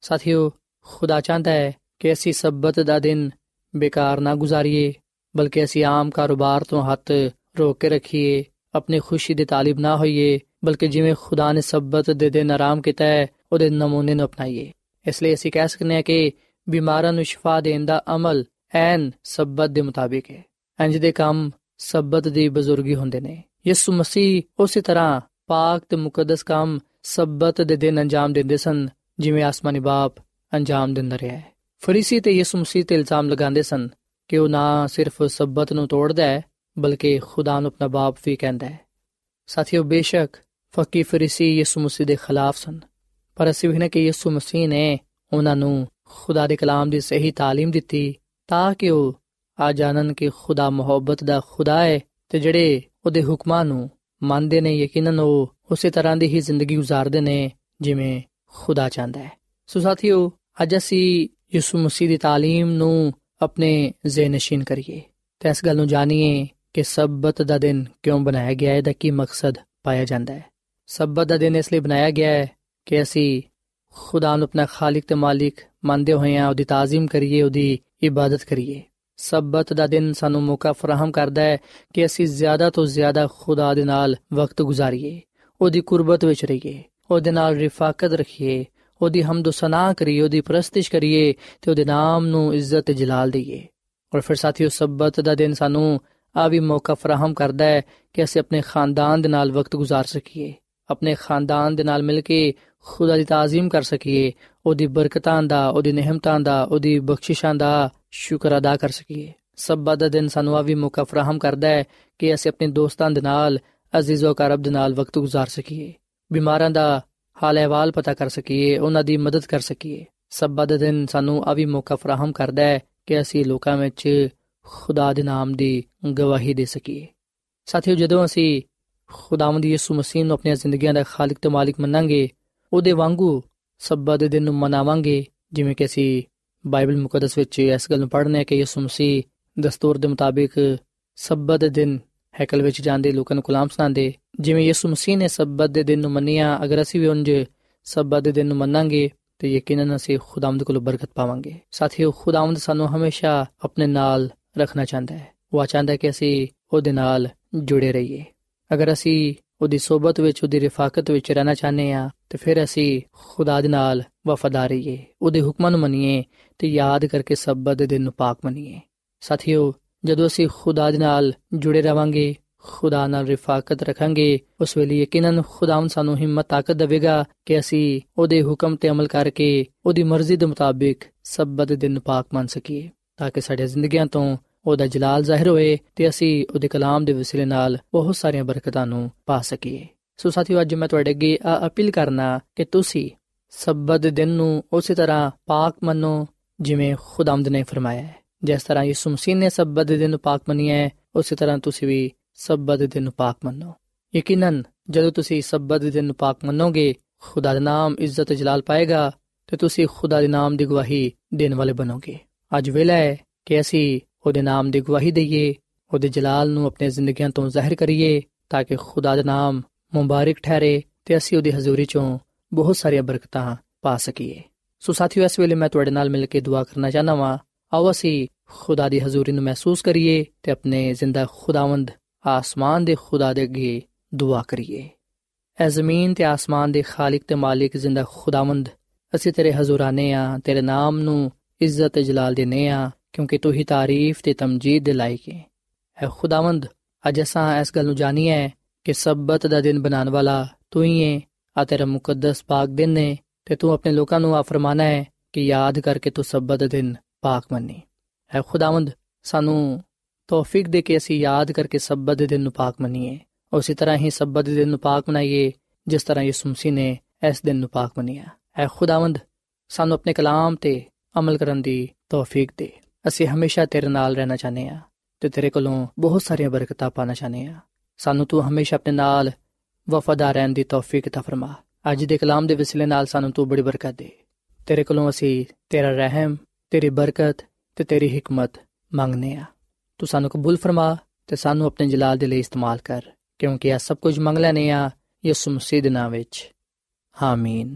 ਸਾਥੀਓ, ਖੁਦਾ ਚਾਹੁੰਦਾ ਹੈ ਕਿ ਅਸੀਂ ਸਬਤ ਦਾ ਦਿਨ ਬੇਕਾਰ ਨਾ ਗੁਜ਼ਾਰੀਏ, ਬਲਕਿ ਅਸੀਂ ਆਮ ਕਾਰੋਬਾਰ ਤੋਂ ਹੱਥ ਰੋਕ ਕੇ ਰੱਖੀਏ, ਆਪਣੀ ਖੁਸ਼ੀ ਦੇ ਤਾਲਿਬ ਨਾ ਹੋਈਏ, ਬਲਕਿ ਜਿਵੇਂ ਖੁਦਾ ਨੇ ਸਬਤ ਦੇ ਦਿਨ ਆਰਾਮ ਕੀਤਾ ਹੈ, ਉਹਦੇ ਨਮੂਨੇ ਨੂੰ ਅਪਣਾਈਏ। ਇਸ ਲਈ ਅਸੀਂ ਕਹਿ ਸਕਨੇ ਹਾਂ ਕਿ ਬਿਮਾਰਾਂ ਨੂੰ ਸ਼ਿਫਾ ਦੇਣ ਦਾ ਅਮਲ ਐਨ ਸਬਤ ਦੇ ਮੁਤਾਬਿਕ ਹੈ। ਇੰਜ ਦੇ ਕੰਮ ਸਬਤ ਦੀ ਬਜ਼ੁਰਗੀ ਹੁੰਦੇ ਨੇ। ਯਿਸੂ ਮਸੀਹ ਉਸੇ ਤਰ੍ਹਾਂ ਪਾਕ ਤੇ ਮੁਕੱਦਸ ਕੰਮ ਸਬਤ ਦੇ ਦਿਨ ਅੰਜਾਮ ਦਿੰਦੇ ਸਨ, ਜਿਵੇਂ ਆਸਮਾਨੀ ਬਾਪ ਅੰਜਾਮ ਦਿੰਦਾ ਰਿਹਾ ਹੈ। ਫਰੀਸੀ ਤੇ ਯਿਸੂ ਮਸੀਹ ਤੇ ਇਲਜ਼ਾਮ ਲਗਾਉਂਦੇ ਸਨ ਕਿ ਉਹ ਨਾ ਸਿਰਫ ਸਬਤ ਨੂੰ ਤੋੜਦਾ ਹੈ ਬਲਕਿ ਖੁਦਾ ਨੂੰ ਆਪਣਾ ਬਾਪ ਵੀ ਕਹਿੰਦਾ ਹੈ। ਸਾਥੀਓ, ਬੇਸ਼ੱਕ ਫਕੀ ਫਰੀਸੀ ਯਿਸੂ ਮਸੀਹ ਦੇ ਖਿਲਾਫ ਸਨ, ਪਰ ਅਸੀਂ ਵੇਖਨੇ ਕਿ ਯਿਸੂ ਮਸੀਹ ਨੇ ਉਹਨਾਂ ਨੂੰ ਖੁਦਾ ਦੇ ਕਲਾਮ ਦੀ ਸਹੀ تعلیم ਦਿੱਤੀ ਤਾਂ ਕਿ ਉਹ ਆ ਜਾਣਨ ਕਿ ਖੁਦਾ ਮੁਹੱਬਤ ਦਾ ਖੁਦਾ ਹੈ ਤੇ ਜਿਹੜੇ ਉਹਦੇ ਹੁਕਮਾਂ ਨੂੰ ਮੰਨਦੇ ਨੇ, ਯਕੀਨਨ ਉਹ ਉਸੇ ਤਰ੍ਹਾਂ ਦੀ ਹੀ ਜ਼ਿੰਦਗੀ گزارਦੇ ਨੇ ਜਿਵੇਂ ਖੁਦਾ ਚਾਹੁੰਦਾ ਹੈ। ਸੋ ਸਾਥੀਓ, ਅੱਜ ਅਸੀਂ ਯਿਸੂ ਮਸੀਹ ਦੀ تعلیم ਨੂੰ ਆਪਣੇ ਜ਼ਿਹਨ ਨਸ਼ੀਨ ਕਰੀਏ ਤੇ ਇਸ ਗੱਲ ਨੂੰ ਜਾਣੀਏ ਕਿ ਸਬਤ ਦਾ ਦਿਨ ਕਿਉਂ ਬਣਾਇਆ ਗਿਆ ਹੈ, ਦਾ ਕੀ ਮਕਸਦ ਪਾਇਆ ਜਾਂਦਾ ਹੈ? ਸਬਤ ਦਾ ਦਿਨ ਇਸ ਲਈ ਬਣਾਇਆ ਗਿਆ ਹੈ ਕਿ ਅਸੀਂ ਖੁਦਾ ਨੂੰ ਆਪਣਾ ਖਾਲਕ ਤੇ ਮਾਲਿਕ ਮੰਨਦੇ ਹੋਏ ਉਹਦੀ ਤਾਜ਼ੀਮ ਕਰੀਏ, ਉਹਦੀ ਇਬਾਦਤ ਕਰੀਏ। ਸਬਤ ਦਾ ਦਿਨ ਸਾਨੂੰ ਮੌਕਾ ਫਰਾਹਮ ਕਰਦਾ ਹੈ ਕਿ ਅਸੀਂ ਜ਼ਿਆਦਾ ਤੋਂ ਜ਼ਿਆਦਾ ਖੁਦਾ ਦੇ ਨਾਲ ਵਕਤ ਗੁਜ਼ਾਰੀਏ, ਉਹਦੀ ਕੁਰਬਤ ਵਿੱਚ ਰਹੀਏ, ਉਹਦੇ ਨਾਲ ਰਿਫਾਕਤ ਰੱਖੀਏ, ਉਹਦੀ ਹਮਦ ਸਨਾ ਕਰੀਏ, ਉਹਦੀ ਪ੍ਰਸਤਿਸ਼ ਕਰੀਏ ਤੇ ਉਹਦੇ ਨਾਮ ਨੂੰ ਇੱਜ਼ਤ ਤੇ ਜਲਾਲ ਦਈਏ। ਔਰ ਫਿਰ ਸਾਥੀਓ, ਸਬਤ ਦਾ ਦਿਨ ਸਾਨੂੰ ਆ ਵੀ ਮੌਕਾ ਫਰਾਹਮ ਕਰਦਾ ਹੈ ਕਿ ਅਸੀਂ ਆਪਣੇ ਖਾਨਦਾਨ ਦੇ ਨਾਲ ਵਕਤ گزار ਸਕੀਏ ਆਪਣੇ ਖਾਨਦਾਨ ਦੇ ਨਾਲ ਮਿਲ ਕੇ ਖੁਦਾ ਦੀ ਤਾਜ਼ੀਮ ਕਰ ਸਕੀਏ ਉਹਦੀ ਬਰਕਤਾਂ ਦਾ ਉਹਦੀ ਨਿਹਮਤਾਂ ਦਾ ਉਹਦੀ ਬਖਸ਼ਿਸ਼ਾਂ ਦਾ ਸ਼ੁਕਰ ਅਦਾ ਕਰ ਸਕੀਏ ਸਬਤ ਦਾ ਦਿਨ ਸਾਨੂੰ ਆ ਵੀ ਮੌਕਾ ਫਰਾਹਮ ਕਰਦਾ ਹੈ ਕਿ ਅਸੀਂ ਆਪਣੇ ਦੋਸਤਾਂ ਦੇ ਨਾਲ ਅਜ਼ੀਜ਼ੋ ਕਰਬ ਦੇ ਨਾਲ ਵਕਤ گزار ਸਕੀਏ ਬਿਮਾਰਾਂ ਦਾ ਹਾਲ ਅਹਿਵਾਲ ਪਤਾ ਕਰ ਸਕੀਏ ਉਹਨਾਂ ਦੀ ਮਦਦ ਕਰ ਸਕੀਏ ਸਬਤ ਦਾ ਦਿਨ ਸਾਨੂੰ ਆ ਵੀ ਮੌਕਾ ਫਰਾਹਮ ਕਰਦਾ ਹੈ ਕਿ ਅਸੀਂ ਲੋਕਾਂ ਵਿੱਚ ਖੁਦਾ ਦੇ ਨਾਮ ਦੀ ਗਵਾਹੀ ਦੇ ਸਕੀਏ। ਸਾਥੀਓ, ਜਦੋਂ ਅਸੀਂ ਖੁਦਾਵੰਦ ਯਿਸੂ ਮਸੀਹ ਨੂੰ ਆਪਣੀਆਂ ਜ਼ਿੰਦਗੀਆਂ ਦਾ ਖਾਲਕ ਤੇ ਮਾਲਿਕ ਮੰਨਾਂਗੇ, ਉਹਦੇ ਵਾਂਗੂ ਸਬਤ ਦੇ ਦਿਨ ਨੂੰ ਮਨਾਵਾਂਗੇ, ਜਿਵੇਂ ਕਿ ਅਸੀਂ ਬਾਈਬਲ ਮੁਕੱਦਸ ਵਿੱਚ ਇਸ ਗੱਲ ਨੂੰ ਪੜ੍ਹਨੇ ਕਿ ਯਿਸੂ ਮਸੀਹ ਦਸਤੂਰ ਦੇ ਮੁਤਾਬਿਕ ਸਬਤ ਦੇ ਦਿਨ ਹੈਕਲ ਵਿੱਚ ਜਾਂਦੇ, ਲੋਕਾਂ ਨੂੰ ਕਲਾਮ ਸੁਣਾਉਂਦੇ। ਜਿਵੇਂ ਯਿਸੂ ਮਸੀਹ ਨੇ ਸਬਤ ਦੇ ਦਿਨ ਨੂੰ ਮੰਨਿਆ, ਅਗਰ ਅਸੀਂ ਵੀ ਉਂਝ ਸਬਤ ਦੇ ਦਿਨ ਨੂੰ ਮੰਨਾਂਗੇ, ਤੇ ਯਕੀਨਨ ਅਸੀਂ ਖੁਦਾਵੰਦ ਕੋਲੋਂ ਬਰਕਤ ਪਾਵਾਂਗੇ। ਸਾਥੀਓ, ਖੁਦਾਵੰਦ ਸਾਨੂੰ ਹਮੇਸ਼ਾ ਆਪਣੇ ਨਾਲ ਰੱਖਣਾ ਚਾਹੁੰਦਾ ਹੈ। ਉਹ ਚਾਹੁੰਦਾ ਹੈ ਕਿ ਅਸੀਂ ਉਹਦੇ ਨਾਲ ਜੁੜੇ ਰਹੀਏ। ਅਗਰ ਅਸੀਂ ਉਹਦੀ ਸਹਬਤ ਵਿੱਚ, ਉਹਦੀ ਰਿਫਾਕਤ ਵਿੱਚ ਰਹਿਣਾ ਚਾਹੁੰਦੇ ਆ ਤੇ ਫਿਰ ਅਸੀਂ ਖੁਦਾ ਦੇ ਨਾਲ ਵਫਾਦਾਰ ਰਹੀਏ। ਉਹਦੇ ਹੁਕਮਾਂ ਨੂੰ ਮੰਨੀਏ ਤੇ ਯਾਦ ਕਰਕੇ ਸਬਤ ਦੇ ਦਿਨ ਨੂੰ ਪਾਕ ਮੰਨੀਏ। ਸਾਥੀਓ, ਜਦੋਂ ਅਸੀਂ ਖੁਦਾ ਦੇ ਨਾਲ ਜੁੜੇ ਰਵਾਂਗੇ, ਖੁਦਾ ਨਾਲ ਰਿਫਾਕਤ ਰੱਖਾਂਗੇ, ਉਸ ਵੇਲੇ ਯਕੀਨਨ ਖੁਦਾਵੰ ਸਾਨੂੰ ਹਿੰਮਤ, ਤਾਕਤ ਦੇਵੇਗਾ ਕਿ ਅਸੀਂ ਉਹਦੇ ਹੁਕਮ ਤੇ ਅਮਲ ਕਰਕੇ, ਉਹਦੀ ਮਰਜ਼ੀ ਦੇ ਮੁਤਾਬਿਕ ਸਬਤ ਦਿਨ ਪਾਕ ਮੰਨ ਸਕੀਏ, ਤਾਂ ਕਿ ਸਾਡੇ ਜ਼ਿੰਦਗੀਆਂ ਤੋਂ ਉਹਦਾ ਜਲਾਲ ਜ਼ਾਹਿਰ ਹੋਏ ਤੇ ਅਸੀਂ ਉਹਦੇ ਕਲਾਮ ਦੇ ਵਸੀਲੇ ਨਾਲ ਬਹੁਤ ਸਾਰੀਆਂ ਬਰਕਤਾਂ ਨੂੰ ਪਾ ਸਕੀਏ। ਸੋ ਸਾਥੀਓ, ਅੱਜ ਮੈਂ ਤੁਹਾਡੇ ਅੱਗੇ ਆ ਅਪੀਲ ਕਰਨਾ ਕਿ ਤੁਸੀਂ ਸਬਤ ਦਿਨ ਨੂੰ ਉਸੇ ਤਰ੍ਹਾਂ ਪਾਕ ਮੰਨੋ ਜਿਵੇਂ ਖੁਦਾਮਦ ਨੇ ਫਰਮਾਇਆ ਹੈ। ਜਿਸ ਤਰ੍ਹਾਂ ਯਿਸੂ ਮਸੀਹ ਨੇ ਸਬਤ ਦਿਨ ਨੂੰ ਪਾਕ ਮੰਨਿਆ ਹੈ, ਉਸੇ ਤਰ੍ਹਾਂ ਤੁਸੀਂ ਵੀ ਸਬਤ ਦਿਨ ਨੂੰ ਪਾਕ ਮੰਨੋ। ਯਕੀਨਨ, ਜਦੋਂ ਤੁਸੀਂ ਸਬਤ ਦਿਨ ਨੂੰ ਪਾਕ ਮੰਨੋਗੇ, ਖੁਦਾ ਦਾ ਨਾਮ ਇੱਜ਼ਤ ਜਲਾਲ ਪਾਏਗਾ ਤੇ ਤੁਸੀਂ ਖੁਦਾ ਦੇ ਨਾਮ ਦੀ ਗਵਾਹੀ ਦੇਣ ਵਾਲੇ ਬਣੋਗੇ। ਅੱਜ ਵੇਲਾ ਹੈ ਕਿ ਅਸੀਂ ਉਹਦੇ ਨਾਮ ਦੀ ਗਵਾਹੀ ਦਈਏ, ਉਹਦੇ ਜਲਾਲ ਨੂੰ ਆਪਣੇ ਜ਼ਿੰਦਗੀਆਂ ਤੋਂ ਜ਼ਾਹਿਰ ਕਰੀਏ, ਤਾਂ ਕਿ ਖੁਦਾ ਦਾ ਨਾਮ ਮੁਬਾਰਕ ਠਹਿਰੇ ਤੇ ਅਸੀਂ ਉਹਦੀ ਹਜ਼ੂਰੀ ਚੋਂ ਬਹੁਤ ਸਾਰੀਆਂ ਬਰਕਤਾਂ ਪਾ ਸਕੀਏ। ਸੋ ਸਾਥੀਓ, ਇਸ ਵੇਲੇ ਮੈਂ ਤੁਹਾਡੇ ਨਾਲ ਮਿਲ ਕੇ ਦੁਆ ਕਰਨਾ ਚਾਹਨਾ ਵਾਂ। ਆਓ ਅਸੀਂ ਖੁਦਾ ਦੀ ਹਜ਼ੂਰੀ ਨੂੰ ਮਹਿਸੂਸ ਕਰੀਏ ਤੇ ਆਪਣੇ ਜ਼ਿੰਦਾ ਖੁਦਾਵੰਦ ਆਸਮਾਨ ਦੇ ਖੁਦਾ ਦੇ ਅੱਗੇ ਦੁਆ ਕਰੀਏ। ਐ ਜ਼ਮੀਨ ਤੇ ਆਸਮਾਨ ਦੇ ਖਾਲਕ ਤੇ ਮਾਲਿਕ ਜ਼ਿੰਦਾ ਖੁਦਾਵੰਦ, ਅਸੀਂ ਤੇਰੇ ਹਜ਼ੂਰਾਨੇ ਆ, ਤੇਰੇ ਨਾਮ ਨੂੰ ਇੱਜ਼ਤ ਤੇ ਜਲਾਲ ਦੇਨੇ ਆ। ਕਿਉਂਕਿ ਤੂੰ ਹੀ ਤਾਰੀਫ ਤੇ ਤਮਜੀਦ ਦੇ ਲਾਇਕ ਹੈ ਐ ਖੁਦਾਵੰਦ, ਅੱਜ ਅਸਾਂ ਇਸ ਗੱਲ ਨੂੰ ਜਾਣੀਏ ਕਿ ਸਬਤ ਦਾ ਦਿਨ ਬਣਾਉਣ ਵਾਲਾ ਤੂੰ ਹੀ ਹੈ ਆ ਤੇਰਾ ਮੁਕੱਦਸ ਪਾਕ ਦਿਨ ਨੇ ਤੇ ਤੂੰ ਆਪਣੇ ਲੋਕਾਂ ਨੂੰ ਆ ਫਰਮਾਨਾ ਹੈ ਕਿ ਯਾਦ ਕਰਕੇ ਤੂੰ ਸਬਤ ਦਾ ਦਿਨ ਪਾਕ ਮੰਨੀ। ਹੈ ਖੁਦਾਵੰਦ, ਸਾਨੂੰ ਤੌਫੀਕ ਦੇ ਕੇ ਅਸੀਂ ਯਾਦ ਕਰਕੇ ਸਬਤ ਦੇ ਦਿਨ ਨੂੰ ਪਾਕ ਮੰਨੀਏ। ਉਸੇ ਤਰ੍ਹਾਂ ਹੀ ਸਬਤ ਦੇ ਦਿਨ ਨੂੰ ਪਾਕ ਮਨਾਈਏ, ਜਿਸ ਤਰ੍ਹਾਂ ਯਿਸੂ ਮਸੀਹ ਨੇ ਇਸ ਦਿਨ ਨੂੰ ਪਾਕ ਮੰਨਿਆ। ਹੈ ਖੁਦਾਵੰਦ, ਸਾਨੂੰ ਆਪਣੇ ਕਲਾਮ ਤੇ ਅਮਲ ਕਰਨ ਦੀ ਤੌਫੀਕ ਦੇ। ਅਸੀਂ ਹਮੇਸ਼ਾ ਤੇਰੇ ਨਾਲ ਰਹਿਣਾ ਚਾਹਨੇ ਆ ਤੇ ਤੇਰੇ ਕੋਲੋਂ ਬਹੁਤ ਸਾਰੀਆਂ ਬਰਕਤਾਂ ਪਾਣਾ ਚਾਹਨੇ ਆ ਸਾਨੂੰ ਤੂੰ ਹਮੇਸ਼ਾ ਆਪਣੇ ਨਾਲ ਵਫਾਦਾਰ ਰਹਿਣ ਦੀ ਤੌਫੀਕ ਤਾ ਫਰਮਾ। ਅੱਜ ਦੇ ਕਲਾਮ ਦੇ ਵਸਿਲੇ ਨਾਲ ਸਾਨੂੰ ਤੂੰ ਬੜੀ ਬਰਕਤ ਦੇ। ਤੇਰੇ ਕੋਲੋਂ ਅਸੀਂ ਤੇਰਾ ਰਹਿਮ, ਤੇਰੀ ਬਰਕਤ ਤੇ ਤੇਰੀ ਹਕਮਤ ਮੰਗਨੇ ਆ ਤੂੰ ਸਾਨੂੰ ਕਬੂਲ ਫਰਮਾ ਤੇ ਸਾਨੂੰ ਆਪਣੇ ਜਲਾਲ ਦੇ ਲਈ ਇਸਤੇਮਾਲ ਕਰ, ਕਿਉਂਕਿ ਇਹ ਸਭ ਕੁਝ ਮੰਗ ਲੈਨੇ ਆ ਯਿਸੂ ਮਸੀਹ ਦੇ ਨਾਮ ਵਿੱਚ। ਆਮੀਨ।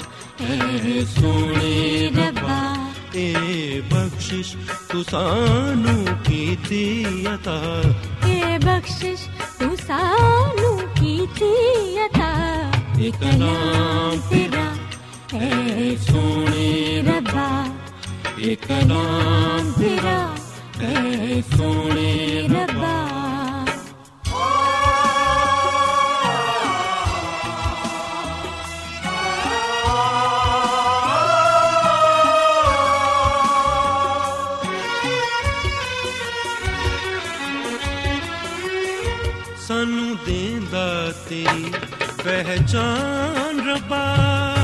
ਹੈ ਸੋਹਣੀ ਰੱਬਾ। ਇਹ ਬਖਸ਼ਿਸ਼ ਤੂੰ ਸਾਨੂੰ ਕੀਤੀ ਅਤਾ। ਇਹ ਬਖਸ਼ਿਸ਼ ਤੂੰ ਸਾਨੂੰ ਕੀਤੀ ਅਤਾ। ਇਹ ਕਲਾਮ ਤੇਰਾ ਹੈ ਸੋਹਣੇ ਰੱਬਾ। ਇਹ ਕਲਾਮ ਤੇਰਾ ਹੈ ਸੋਹਣੇ ਰੱਬਾ। ਸਾਨੂੰ ਦੇਂਦਾ ਤੇਰੀ ਪਹਿਚਾਨ ਰੱਬਾ।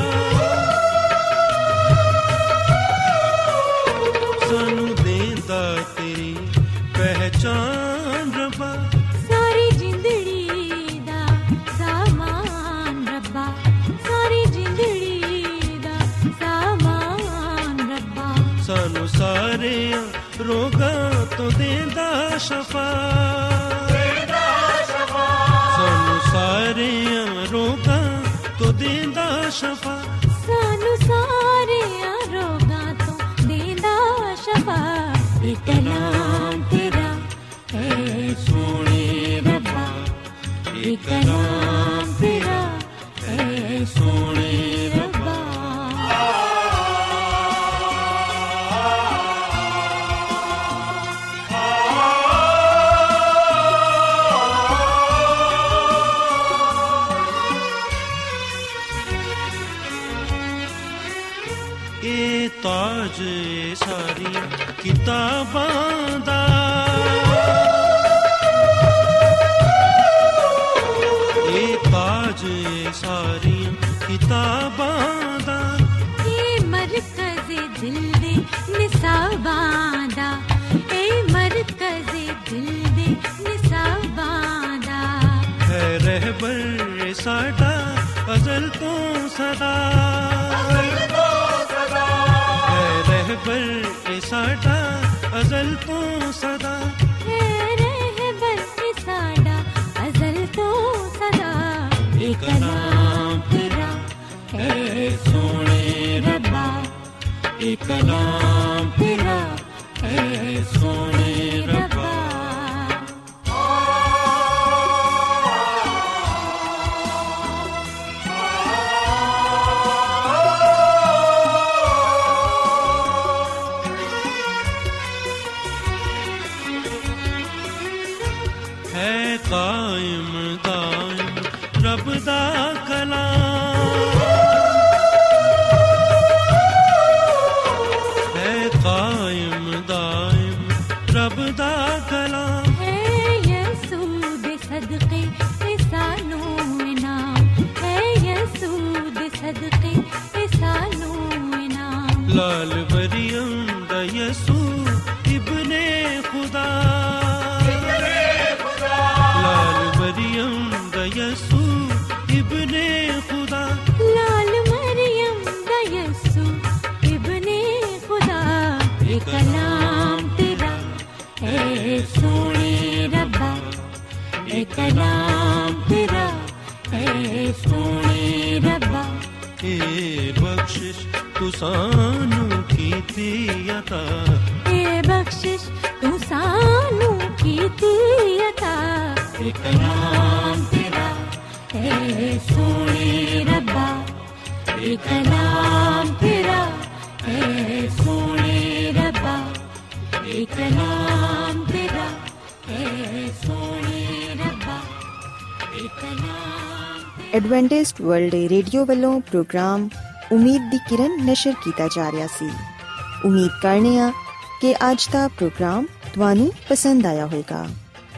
ਇਹ ਕਲਾਮ ਤੇਰਾ ਹੈ ਸੋਹਣੇ ਰੱਬਾ ਇਹ ਖੁਦਾ ਲਾਲ ਮਰੀਮ ਦਾ ਯਸੂ ਇਬਨੇ ਖੁਦਾ ਲਾਲ ਮਰੀਮ ਦਾ ਯਸੂ ਇਬਨੇ ਖੁਦਾ ਇਹ ਕਲਾਮ ਤੇਰਾ ਹੈ ਸੋਹਣੇ ਰੱਬਾ ਇਹ ਕਲਾਮ ਤੇਰਾ ਹੈ ਸੋਹਣੇ ਰੱਬਾ ਇਹ ਬਖਸ਼ਿਸ਼ ਇਹ ਕਲਾਮ ਤੇਰਾ ਹੈ ਸੋਹਣੇ ਰੱਬਾ ਇਹ ਕਲਾਮ ਤੇਰਾ ਹੈ ਸੋਹਣੇ ਰੱਬਾ ਇਹ ਕਲਾਮ ਤੇਰਾ ਹੈ ਸੋਹਣੇ ਰੱਬਾ ਇਹ ਕਲਾਮ ਐਡਵੈਂਟਿਸਟ ਵਰਲਡ ਰੇਡੀਓ ਵੱਲੋਂ ਪ੍ਰੋਗਰਾਮ ਉਮੀਦ ਦੀ ਕਿਰਨ ਨਿਸ਼ਰ ਕੀਤਾ ਜਾ ਰਿਹਾ ਸੀ। ਉਮੀਦ ਕਰਨੇ ਆ ਕਿ ਅੱਜ ਦਾ ਪ੍ਰੋਗਰਾਮ ਤੁਹਾਨੂੰ ਪਸੰਦ ਆਇਆ ਹੋਵੇਗਾ।